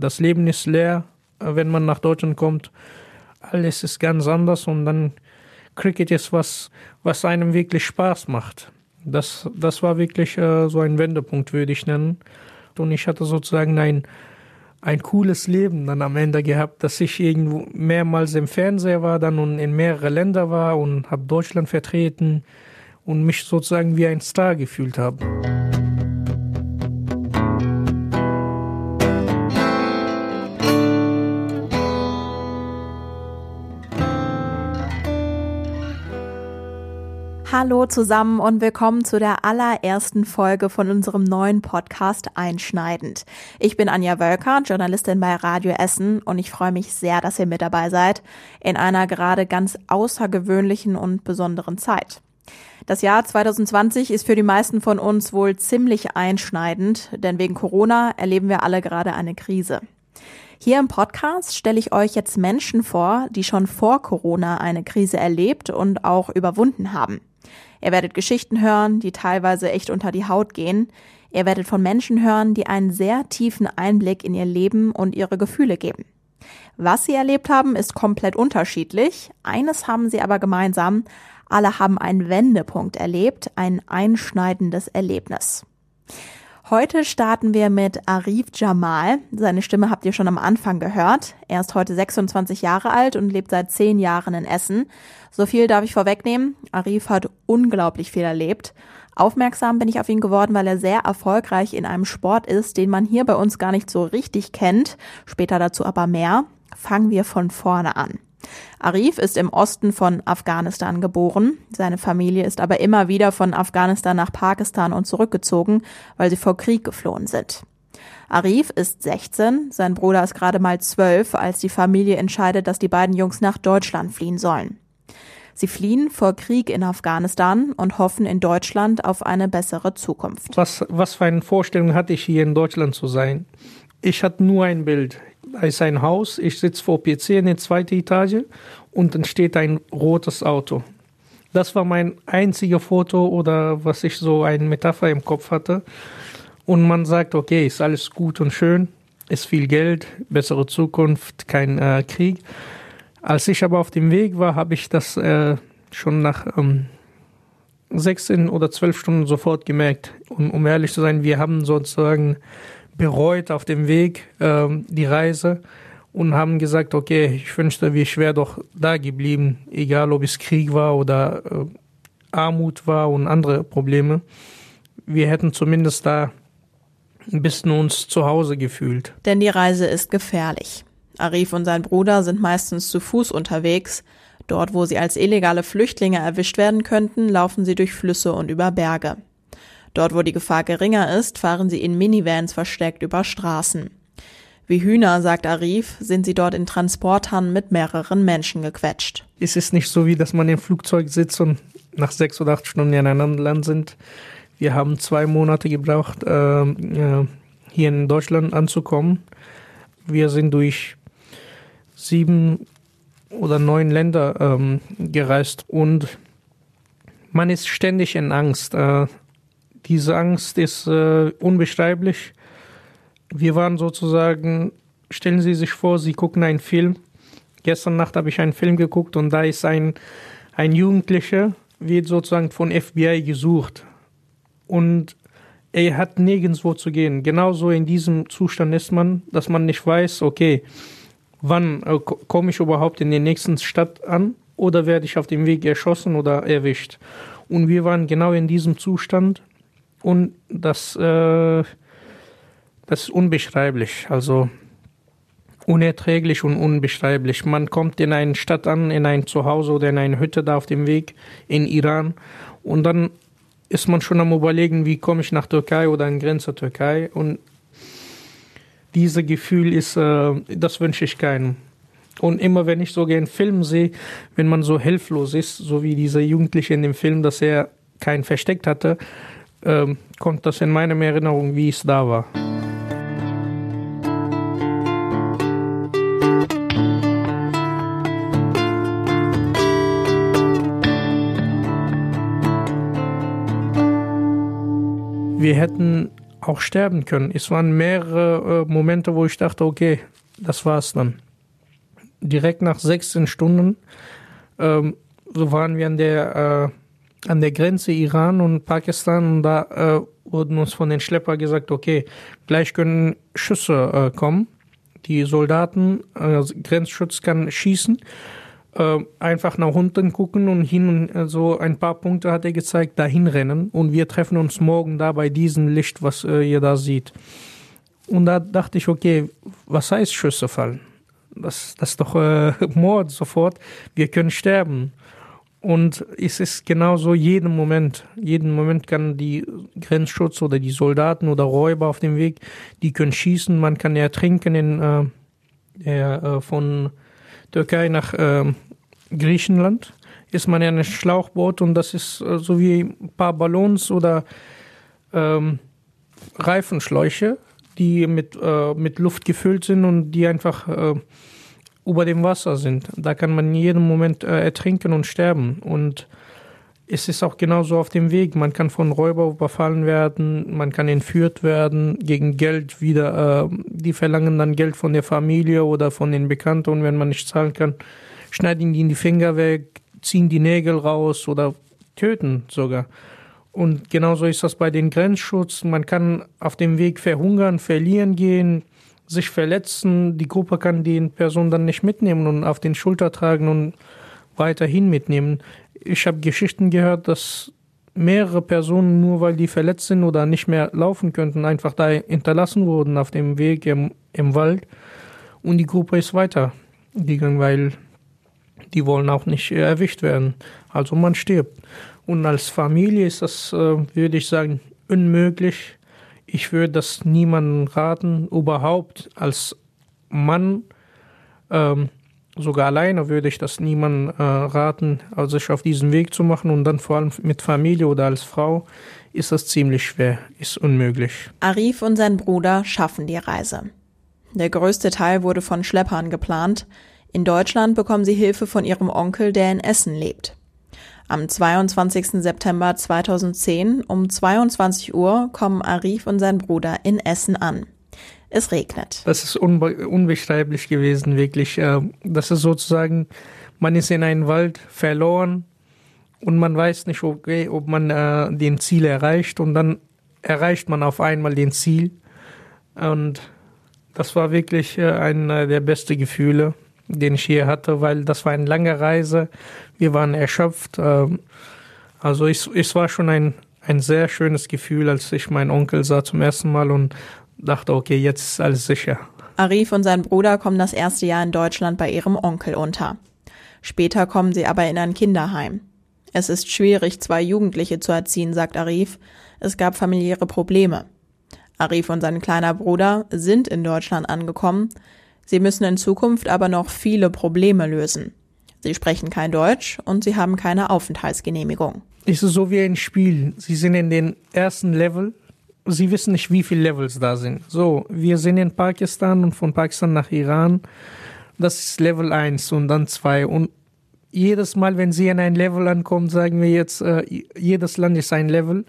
Das Leben ist leer, äh, wenn man nach Deutschland kommt. Alles ist ganz anders und dann Cricket ist was, was einem wirklich Spaß macht. Das, das war wirklich äh, so ein Wendepunkt, würde ich nennen. Und ich hatte sozusagen ein, ein cooles Leben dann am Ende gehabt, dass ich irgendwo mehrmals im Fernseher war dann und in mehrere Länder war und habe Deutschland vertreten und mich sozusagen wie ein Star gefühlt habe. Hallo zusammen und willkommen zu der allerersten Folge von unserem neuen Podcast Einschneidend. Ich bin Anja Wölker, Journalistin bei Radio Essen und ich freue mich sehr, dass ihr mit dabei seid in einer gerade ganz außergewöhnlichen und besonderen Zeit. Das Jahr 2020 ist für die meisten von uns wohl ziemlich einschneidend, denn wegen Corona erleben wir alle gerade eine Krise. Hier im Podcast stelle ich euch jetzt Menschen vor, die schon vor Corona eine Krise erlebt und auch überwunden haben. Ihr werdet Geschichten hören, die teilweise echt unter die Haut gehen. Ihr werdet von Menschen hören, die einen sehr tiefen Einblick in ihr Leben und ihre Gefühle geben. Was sie erlebt haben, ist komplett unterschiedlich. Eines haben sie aber gemeinsam. Alle haben einen Wendepunkt erlebt, ein einschneidendes Erlebnis. Heute starten wir mit Arif Jamal. Seine Stimme habt ihr schon am Anfang gehört. Er ist heute 26 Jahre alt und lebt seit 10 Jahren in Essen. So viel darf ich vorwegnehmen. Arif hat unglaublich viel erlebt. Aufmerksam bin ich auf ihn geworden, weil er sehr erfolgreich in einem Sport ist, den man hier bei uns gar nicht so richtig kennt. Später dazu aber mehr. Fangen wir von vorne an. Arif ist im Osten von Afghanistan geboren. Seine Familie ist aber immer wieder von Afghanistan nach Pakistan und zurückgezogen, weil sie vor Krieg geflohen sind. Arif ist 16, sein Bruder ist gerade mal 12, als die Familie entscheidet, dass die beiden Jungs nach Deutschland fliehen sollen. Sie fliehen vor Krieg in Afghanistan und hoffen in Deutschland auf eine bessere Zukunft. Was, was für eine Vorstellung hatte ich hier in Deutschland zu sein? Ich hatte nur ein Bild da ist ein Haus, ich sitze vor PC in der zweiten Etage und dann steht ein rotes Auto. Das war mein einziges Foto oder was ich so eine Metapher im Kopf hatte. Und man sagt, okay, ist alles gut und schön, ist viel Geld, bessere Zukunft, kein äh, Krieg. Als ich aber auf dem Weg war, habe ich das äh, schon nach ähm, 16 oder 12 Stunden sofort gemerkt. Und um ehrlich zu sein, wir haben sozusagen bereut auf dem Weg ähm, die Reise und haben gesagt, okay, ich wünschte, wir wären doch da geblieben, egal ob es Krieg war oder äh, Armut war und andere Probleme. Wir hätten zumindest da ein bisschen uns zu Hause gefühlt. Denn die Reise ist gefährlich. Arif und sein Bruder sind meistens zu Fuß unterwegs. Dort, wo sie als illegale Flüchtlinge erwischt werden könnten, laufen sie durch Flüsse und über Berge. Dort, wo die Gefahr geringer ist, fahren sie in Minivans versteckt über Straßen. Wie Hühner, sagt Arif, sind sie dort in Transportern mit mehreren Menschen gequetscht. Es ist nicht so, wie dass man im Flugzeug sitzt und nach sechs oder acht Stunden in einem anderen Land sind. Wir haben zwei Monate gebraucht, äh, äh, hier in Deutschland anzukommen. Wir sind durch sieben oder neun Länder ähm, gereist und man ist ständig in Angst. Äh, diese Angst ist äh, unbeschreiblich. Wir waren sozusagen, stellen Sie sich vor, Sie gucken einen Film. Gestern Nacht habe ich einen Film geguckt und da ist ein, ein Jugendlicher, wird sozusagen von FBI gesucht. Und er hat nirgendwo zu gehen. Genauso in diesem Zustand ist man, dass man nicht weiß, okay, wann äh, komme ich überhaupt in der nächsten Stadt an oder werde ich auf dem Weg erschossen oder erwischt. Und wir waren genau in diesem Zustand und das, äh, das ist unbeschreiblich. Also unerträglich und unbeschreiblich. Man kommt in eine Stadt an, in ein Zuhause oder in eine Hütte da auf dem Weg in Iran und dann ist man schon am überlegen, wie komme ich nach Türkei oder an Grenze Türkei und dieses Gefühl ist, äh, das wünsche ich keinem. Und immer wenn ich so einen Film sehe, wenn man so hilflos ist, so wie dieser Jugendliche in dem Film, dass er keinen versteckt hatte, ähm, kommt das in meiner Erinnerung, wie es da war. Wir hätten auch sterben können. Es waren mehrere äh, Momente, wo ich dachte, okay, das war's dann. Direkt nach 16 Stunden, ähm, so waren wir an der, äh, an der Grenze Iran und Pakistan und da äh, wurden uns von den Schlepper gesagt, okay, gleich können Schüsse äh, kommen. Die Soldaten, äh, Grenzschutz kann schießen äh, einfach nach unten gucken und hin und äh, so ein paar Punkte hat er gezeigt, dahin rennen und wir treffen uns morgen da bei diesem Licht, was äh, ihr da seht. Und da dachte ich, okay, was heißt Schüsse fallen? Das, das ist doch äh, Mord sofort. Wir können sterben. Und es ist genauso jeden Moment. Jeden Moment kann die Grenzschutz oder die Soldaten oder Räuber auf dem Weg, die können schießen. Man kann ertrinken in äh, äh, von Türkei nach äh, Griechenland ist man in einem Schlauchboot und das ist äh, so wie ein paar Ballons oder ähm, Reifenschläuche, die mit, äh, mit Luft gefüllt sind und die einfach äh, über dem Wasser sind. Da kann man in jedem Moment äh, ertrinken und sterben. Und es ist auch genauso auf dem Weg. Man kann von Räuber überfallen werden, man kann entführt werden, gegen Geld wieder, äh, die verlangen dann Geld von der Familie oder von den Bekannten und wenn man nicht zahlen kann, schneiden die in die Finger weg, ziehen die Nägel raus oder töten sogar. Und genauso ist das bei den Grenzschutz. Man kann auf dem Weg verhungern, verlieren gehen, sich verletzen. Die Gruppe kann die Person dann nicht mitnehmen und auf den Schulter tragen und weiterhin mitnehmen ich habe Geschichten gehört, dass mehrere Personen, nur weil die verletzt sind oder nicht mehr laufen könnten, einfach da hinterlassen wurden auf dem Weg im, im Wald. Und die Gruppe ist weitergegangen, weil die wollen auch nicht erwischt werden. Also man stirbt. Und als Familie ist das, äh, würde ich sagen, unmöglich. Ich würde das niemandem raten, überhaupt als Mann ähm, sogar alleine würde ich das niemandem äh, raten, also sich auf diesen Weg zu machen und dann vor allem mit Familie oder als Frau ist das ziemlich schwer, ist unmöglich. Arif und sein Bruder schaffen die Reise. Der größte Teil wurde von Schleppern geplant. In Deutschland bekommen sie Hilfe von ihrem Onkel, der in Essen lebt. Am 22. September 2010 um 22 Uhr kommen Arif und sein Bruder in Essen an. Es regnet. Das ist unbe unbeschreiblich gewesen, wirklich. Äh, das ist sozusagen, man ist in einem Wald verloren und man weiß nicht, okay, ob man äh, den Ziel erreicht und dann erreicht man auf einmal den Ziel. Und das war wirklich äh, einer der besten Gefühle, den ich hier hatte, weil das war eine lange Reise. Wir waren erschöpft. Ähm, also es, es war schon ein, ein sehr schönes Gefühl, als ich meinen Onkel sah zum ersten Mal und dachte, okay, jetzt ist alles sicher. Arif und sein Bruder kommen das erste Jahr in Deutschland bei ihrem Onkel unter. Später kommen sie aber in ein Kinderheim. Es ist schwierig, zwei Jugendliche zu erziehen, sagt Arif. Es gab familiäre Probleme. Arif und sein kleiner Bruder sind in Deutschland angekommen. Sie müssen in Zukunft aber noch viele Probleme lösen. Sie sprechen kein Deutsch und sie haben keine Aufenthaltsgenehmigung. Es ist so wie ein Spiel. Sie sind in den ersten Level sie wissen nicht, wie viele Levels da sind. So, wir sind in Pakistan und von Pakistan nach Iran. Das ist Level 1 und dann 2. Und jedes Mal, wenn sie in ein Level ankommen, sagen wir jetzt, äh, jedes Land ist ein Level,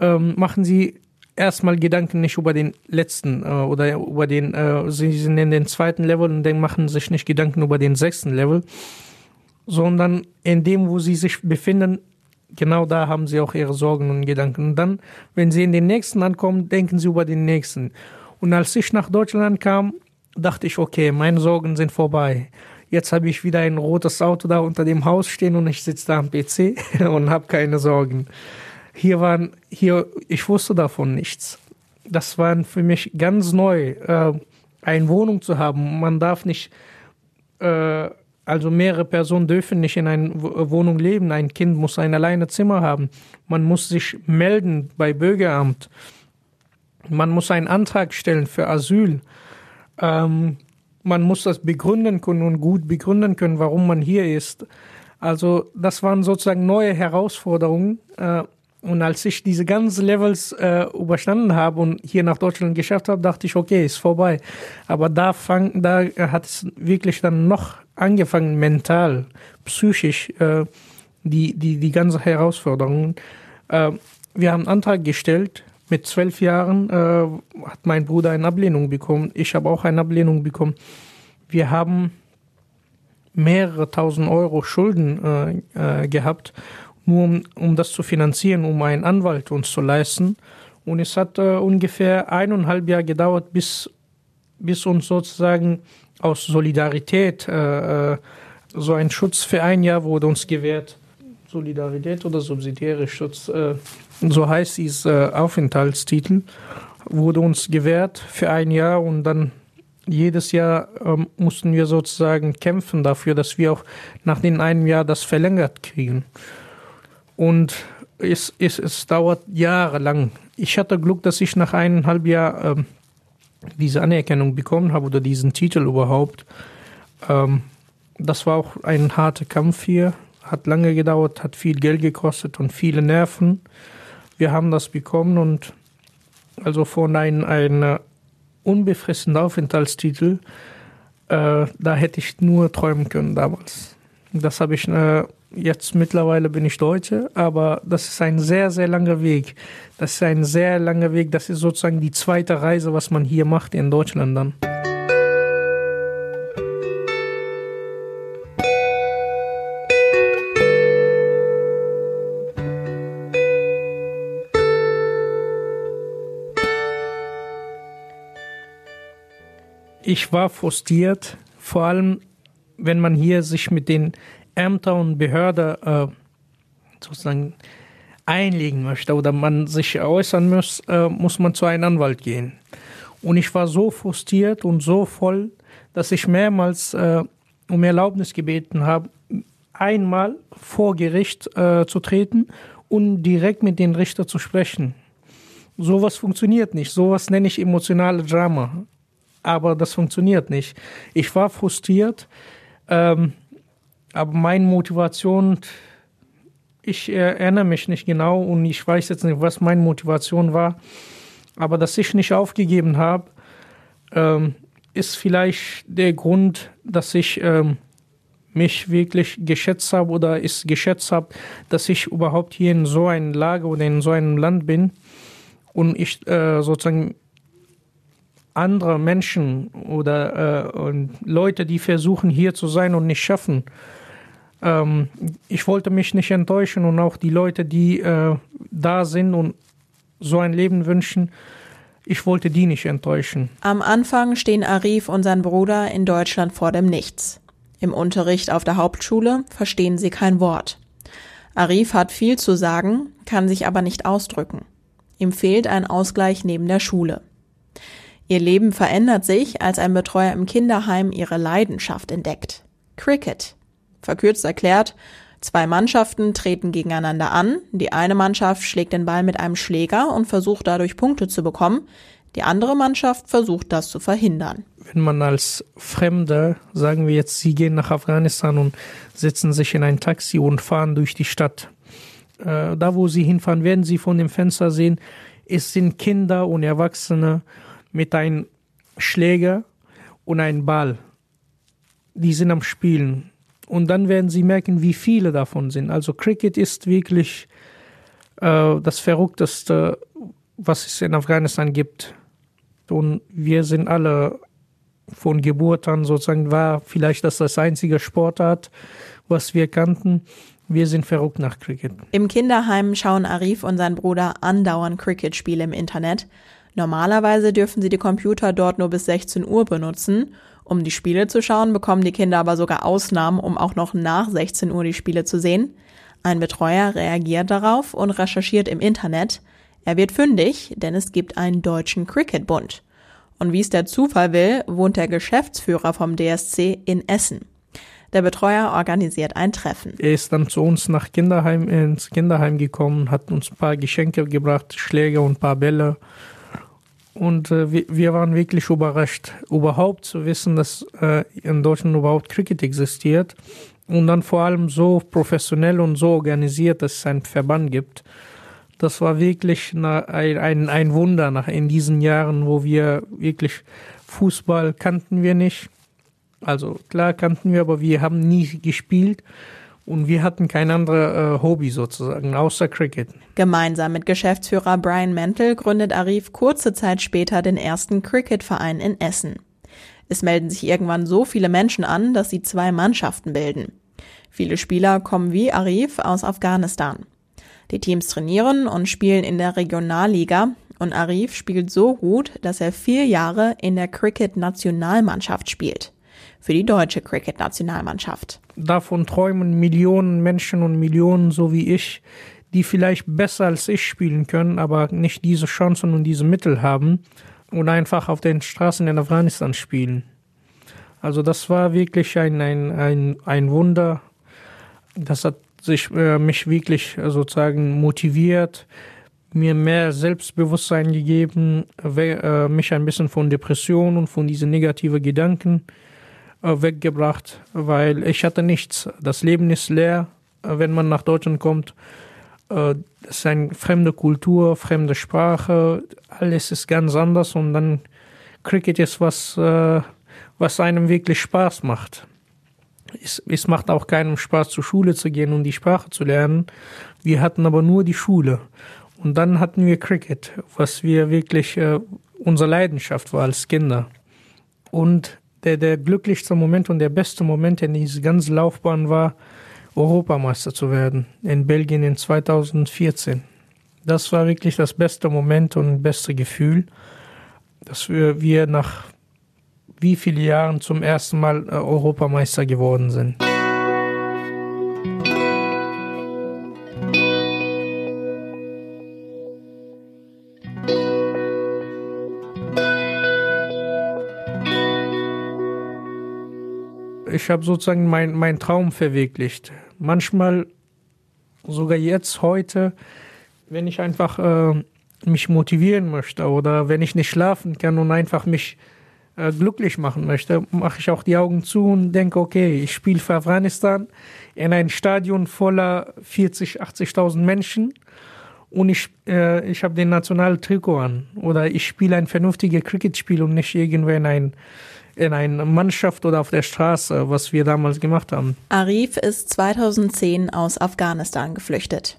ähm, machen sie erstmal Gedanken nicht über den letzten äh, oder über den, äh, sie sind in den zweiten Level und dann machen sich nicht Gedanken über den sechsten Level, sondern in dem, wo sie sich befinden, genau da haben sie auch ihre Sorgen und Gedanken. Und dann, wenn sie in den nächsten ankommen, denken sie über den nächsten. Und als ich nach Deutschland kam, dachte ich, okay, meine Sorgen sind vorbei. Jetzt habe ich wieder ein rotes Auto da unter dem Haus stehen und ich sitze da am PC und habe keine Sorgen. Hier waren, hier, ich wusste davon nichts. Das war für mich ganz neu, äh, eine Wohnung zu haben. Man darf nicht äh, also mehrere Personen dürfen nicht in einer Wohnung leben. Ein Kind muss ein alleine Zimmer haben. Man muss sich melden bei Bürgeramt. Man muss einen Antrag stellen für Asyl. Ähm, man muss das begründen können und gut begründen können, warum man hier ist. Also das waren sozusagen neue Herausforderungen. Äh, und als ich diese ganzen Levels äh, überstanden habe und hier nach Deutschland geschafft habe, dachte ich, okay, ist vorbei. Aber da fang, da hat es wirklich dann noch angefangen, mental, psychisch, äh, die, die, die ganze Herausforderung. Äh, wir haben einen Antrag gestellt mit zwölf Jahren äh, hat mein Bruder eine Ablehnung bekommen. Ich habe auch eine Ablehnung bekommen. Wir haben mehrere tausend Euro Schulden äh, äh, gehabt, nur um, um das zu finanzieren, um einen Anwalt uns zu leisten. Und es hat äh, ungefähr eineinhalb Jahre gedauert, bis, bis uns sozusagen aus Solidarität äh, äh so ein Schutz für ein Jahr wurde uns gewährt. Solidarität oder subsidiäre Schutz, äh, so heißt dieser äh, Aufenthaltstitel, wurde uns gewährt für ein Jahr und dann jedes Jahr ähm, mussten wir sozusagen kämpfen dafür, dass wir auch nach dem einen Jahr das verlängert kriegen. Und es, es, es dauert jahrelang. Ich hatte Glück, dass ich nach eineinhalb Jahren ähm, diese Anerkennung bekommen habe oder diesen Titel überhaupt. Ähm, das war auch ein harter Kampf hier, hat lange gedauert, hat viel Geld gekostet und viele Nerven. Wir haben das bekommen und also von einem, einem unbefristeten Aufenthaltstitel, äh, da hätte ich nur träumen können damals. Das habe ich äh, jetzt mittlerweile bin ich Deutsche, aber das ist ein sehr, sehr langer Weg. Das ist ein sehr langer Weg. Das ist sozusagen die zweite Reise, was man hier macht in Deutschland dann. Ich war frustriert, vor allem wenn man hier sich mit den Ämtern und Behörden äh, sozusagen einlegen möchte oder man sich äußern muss, äh, muss man zu einem Anwalt gehen. Und ich war so frustriert und so voll, dass ich mehrmals äh, um Erlaubnis gebeten habe, einmal vor Gericht äh, zu treten und direkt mit den Richter zu sprechen. Sowas funktioniert nicht. Sowas nenne ich emotionale Drama aber das funktioniert nicht. Ich war frustriert, ähm, aber meine Motivation, ich erinnere mich nicht genau und ich weiß jetzt nicht, was meine Motivation war, aber dass ich nicht aufgegeben habe, ähm, ist vielleicht der Grund, dass ich ähm, mich wirklich geschätzt habe oder ist geschätzt habe, dass ich überhaupt hier in so einer Lage oder in so einem Land bin und ich äh, sozusagen andere Menschen oder äh, Leute, die versuchen hier zu sein und nicht schaffen. Ähm, ich wollte mich nicht enttäuschen und auch die Leute, die äh, da sind und so ein Leben wünschen, ich wollte die nicht enttäuschen. Am Anfang stehen Arif und sein Bruder in Deutschland vor dem Nichts. Im Unterricht auf der Hauptschule verstehen sie kein Wort. Arif hat viel zu sagen, kann sich aber nicht ausdrücken. Ihm fehlt ein Ausgleich neben der Schule. Ihr Leben verändert sich, als ein Betreuer im Kinderheim ihre Leidenschaft entdeckt. Cricket. Verkürzt erklärt, zwei Mannschaften treten gegeneinander an, die eine Mannschaft schlägt den Ball mit einem Schläger und versucht dadurch Punkte zu bekommen, die andere Mannschaft versucht das zu verhindern. Wenn man als Fremder, sagen wir jetzt, Sie gehen nach Afghanistan und setzen sich in ein Taxi und fahren durch die Stadt. Äh, da, wo Sie hinfahren, werden Sie von dem Fenster sehen, es sind Kinder und Erwachsene mit einem Schläger und einem Ball. Die sind am Spielen. Und dann werden sie merken, wie viele davon sind. Also Cricket ist wirklich äh, das Verrückteste, was es in Afghanistan gibt. Und wir sind alle von Geburt an sozusagen, war vielleicht das das einzige Sportart, was wir kannten. Wir sind verrückt nach Cricket. Im Kinderheim schauen Arif und sein Bruder andauernd Cricket-Spiele im Internet. Normalerweise dürfen sie die Computer dort nur bis 16 Uhr benutzen. Um die Spiele zu schauen, bekommen die Kinder aber sogar Ausnahmen, um auch noch nach 16 Uhr die Spiele zu sehen. Ein Betreuer reagiert darauf und recherchiert im Internet. Er wird fündig, denn es gibt einen deutschen Cricketbund. Und wie es der Zufall will, wohnt der Geschäftsführer vom DSC in Essen. Der Betreuer organisiert ein Treffen. Er ist dann zu uns nach Kinderheim ins Kinderheim gekommen, hat uns ein paar Geschenke gebracht, Schläger und ein paar Bälle und äh, wir, waren wirklich überrascht, überhaupt zu wissen, dass äh, in Deutschland überhaupt Cricket existiert. Und dann vor allem so professionell und so organisiert, dass es einen Verband gibt. Das war wirklich ein, ein, ein Wunder nach in diesen Jahren, wo wir wirklich Fußball kannten wir nicht. Also klar kannten wir, aber wir haben nie gespielt. Und wir hatten kein anderes äh, Hobby sozusagen, außer Cricket. Gemeinsam mit Geschäftsführer Brian Mantle gründet Arif kurze Zeit später den ersten Cricketverein in Essen. Es melden sich irgendwann so viele Menschen an, dass sie zwei Mannschaften bilden. Viele Spieler kommen wie Arif aus Afghanistan. Die Teams trainieren und spielen in der Regionalliga und Arif spielt so gut, dass er vier Jahre in der Cricket-Nationalmannschaft spielt für die deutsche Cricket-Nationalmannschaft. Davon träumen Millionen Menschen und Millionen so wie ich, die vielleicht besser als ich spielen können, aber nicht diese Chancen und diese Mittel haben und einfach auf den Straßen in Afghanistan spielen. Also das war wirklich ein, ein, ein, ein Wunder. Das hat sich äh, mich wirklich äh, sozusagen motiviert, mir mehr Selbstbewusstsein gegeben, äh, mich ein bisschen von Depressionen und von diesen negativen Gedanken äh, weggebracht, weil ich hatte nichts. Das Leben ist leer, äh, wenn man nach Deutschland kommt. Äh, es ist eine fremde Kultur, fremde Sprache, alles ist ganz anders und dann Cricket ist was, was einem wirklich Spaß macht. Es, es macht auch keinem Spaß, zur Schule zu gehen und die Sprache zu lernen. Wir hatten aber nur die Schule. Und dann hatten wir Cricket, was wir wirklich äh, unsere Leidenschaft war als Kinder. Und der, der glücklichste Moment und der beste Moment in dieser ganzen Laufbahn war, Europameister zu werden in Belgien in 2014. Das war wirklich das beste Moment und beste Gefühl, dass wir, wir nach wie viele Jahren zum ersten Mal äh, Europameister geworden sind. Ich habe sozusagen meinen mein Traum verwirklicht. Manchmal, sogar jetzt, heute, wenn ich einfach äh, mich motivieren möchte oder wenn ich nicht schlafen kann und einfach mich äh, glücklich machen möchte, mache ich auch die Augen zu und denke, okay, ich spiele für Afghanistan in ein Stadion voller 40, 80.000 Menschen und ich, äh, ich habe den nationalen Trikot an oder ich spiele ein vernünftiges Cricket-Spiel und nicht irgendwo in ein in einer Mannschaft oder auf der Straße, was wir damals gemacht haben. Arif ist 2010 aus Afghanistan geflüchtet.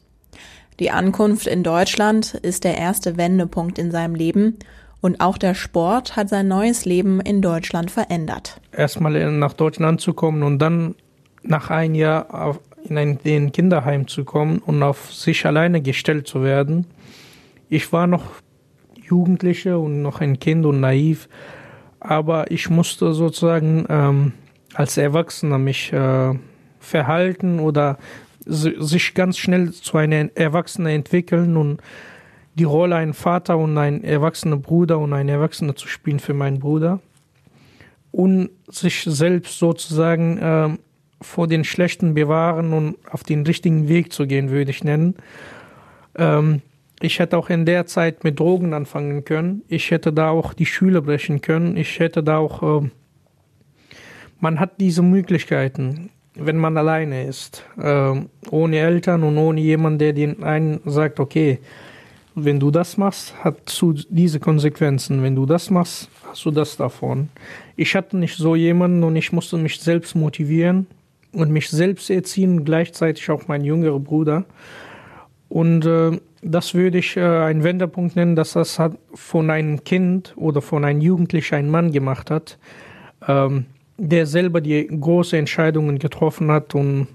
Die Ankunft in Deutschland ist der erste Wendepunkt in seinem Leben und auch der Sport hat sein neues Leben in Deutschland verändert. Erstmal nach Deutschland zu kommen und dann nach einem Jahr in ein Kinderheim zu kommen und auf sich alleine gestellt zu werden. Ich war noch Jugendliche und noch ein Kind und naiv aber ich musste sozusagen ähm, als Erwachsener mich äh, verhalten oder sich ganz schnell zu einem Erwachsenen entwickeln und die Rolle ein Vater und ein erwachsener Bruder und ein Erwachsener zu spielen für meinen Bruder und sich selbst sozusagen äh, vor den Schlechten bewahren und auf den richtigen Weg zu gehen, würde ich nennen. Ähm, ich hätte auch in der Zeit mit Drogen anfangen können. Ich hätte da auch die Schüler brechen können. Ich hätte da auch. Äh, man hat diese Möglichkeiten, wenn man alleine ist, äh, ohne Eltern und ohne jemanden, der den einen sagt, okay, wenn du das machst, hat du diese Konsequenzen. Wenn du das machst, hast du das davon. Ich hatte nicht so jemanden und ich musste mich selbst motivieren und mich selbst erziehen, gleichzeitig auch mein jüngerer Bruder. Und äh, das würde ich äh, einen Wendepunkt nennen, dass das hat von einem Kind oder von einem Jugendlichen ein Mann gemacht hat, ähm, der selber die großen Entscheidungen getroffen hat und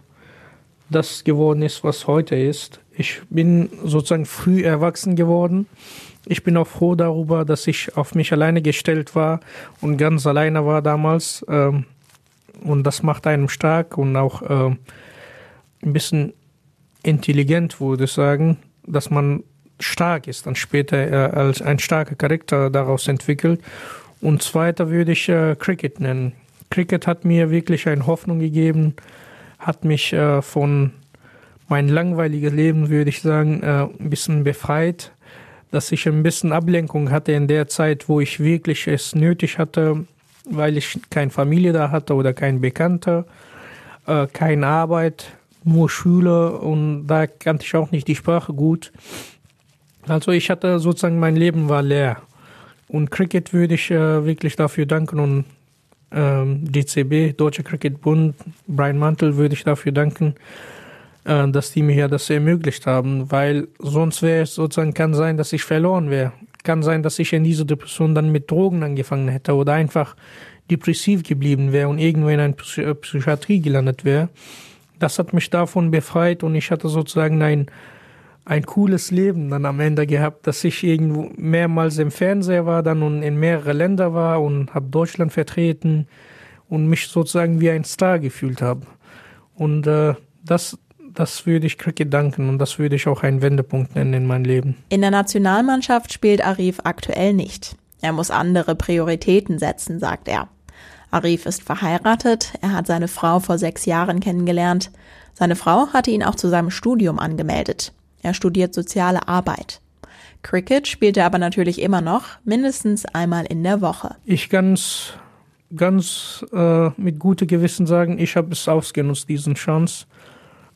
das geworden ist, was heute ist. Ich bin sozusagen früh erwachsen geworden. Ich bin auch froh darüber, dass ich auf mich alleine gestellt war und ganz alleine war damals. Ähm, und das macht einem stark und auch äh, ein bisschen intelligent, würde ich sagen dass man stark ist, dann später äh, als ein starker Charakter daraus entwickelt. Und zweiter würde ich äh, Cricket nennen. Cricket hat mir wirklich eine Hoffnung gegeben, hat mich äh, von mein langweiliges Leben, würde ich sagen, äh, ein bisschen befreit, dass ich ein bisschen Ablenkung hatte in der Zeit, wo ich wirklich es nötig hatte, weil ich keine Familie da hatte oder kein Bekannter, äh, keine Arbeit, nur Schüler und da kannte ich auch nicht die Sprache gut. Also ich hatte sozusagen mein Leben war leer. Und Cricket würde ich äh, wirklich dafür danken und ähm, DCB, Deutscher Cricket Bund, Brian Mantel würde ich dafür danken, äh, dass die mir ja das ermöglicht haben, weil sonst wäre es sozusagen, kann sein, dass ich verloren wäre. Kann sein, dass ich in dieser Depression dann mit Drogen angefangen hätte oder einfach depressiv geblieben wäre und irgendwo in einer Psy Psychiatrie gelandet wäre. Das hat mich davon befreit und ich hatte sozusagen ein ein cooles Leben dann am Ende gehabt, dass ich irgendwo mehrmals im Fernseher war dann und in mehrere Länder war und habe Deutschland vertreten und mich sozusagen wie ein Star gefühlt habe. Und äh, das, das würde ich Cricket danken und das würde ich auch einen Wendepunkt nennen in meinem Leben. In der Nationalmannschaft spielt Arif aktuell nicht. Er muss andere Prioritäten setzen, sagt er. Arif ist verheiratet, er hat seine Frau vor sechs Jahren kennengelernt. Seine Frau hatte ihn auch zu seinem Studium angemeldet. Er studiert soziale Arbeit. Cricket spielt er aber natürlich immer noch, mindestens einmal in der Woche. Ich ganz, ganz äh, mit gutem Gewissen sagen, ich habe es ausgenutzt, diesen Chance.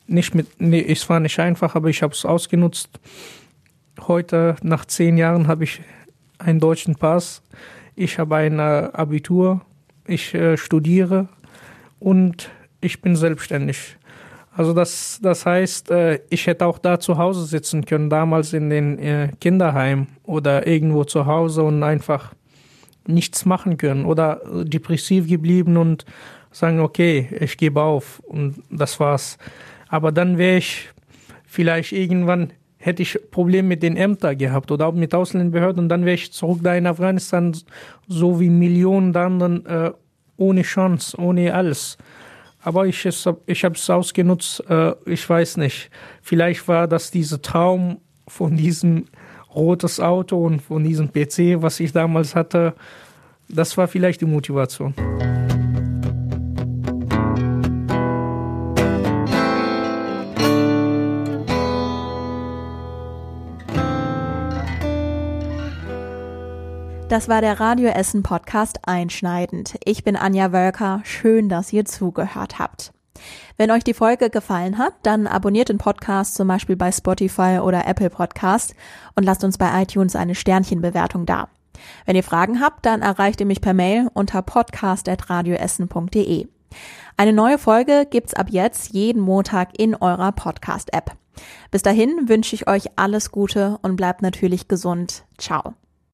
Nicht mit, nee, es war nicht einfach, aber ich habe es ausgenutzt. Heute, nach zehn Jahren, habe ich einen deutschen Pass. Ich habe ein äh, Abitur. Ich äh, studiere und ich bin selbstständig. Also das, das heißt, äh, ich hätte auch da zu Hause sitzen können, damals in den äh, Kinderheim oder irgendwo zu Hause und einfach nichts machen können oder depressiv geblieben und sagen, okay, ich gebe auf und das war's. Aber dann wäre ich vielleicht irgendwann hätte ich Probleme mit den Ämtern gehabt oder auch mit Ausländerbehörden und dann wäre ich zurück da in Afghanistan, so wie Millionen anderen, äh, ohne Chance, ohne alles aber ich, ich habe es ausgenutzt. Äh, ich weiß nicht. Vielleicht war das dieser Traum von diesem rotes Auto und von diesem PC, was ich damals hatte. Das war vielleicht die Motivation. Das war der Radio Essen Podcast Einschneidend. Ich bin Anja Wölker. Schön, dass ihr zugehört habt. Wenn euch die Folge gefallen hat, dann abonniert den Podcast zum Beispiel bei Spotify oder Apple Podcast und lasst uns bei iTunes eine Sternchenbewertung da. Wenn ihr Fragen habt, dann erreicht ihr mich per Mail unter podcast.radioessen.de. Eine neue Folge gibt's ab jetzt jeden Montag in eurer Podcast-App. Bis dahin wünsche ich euch alles Gute und bleibt natürlich gesund. Ciao.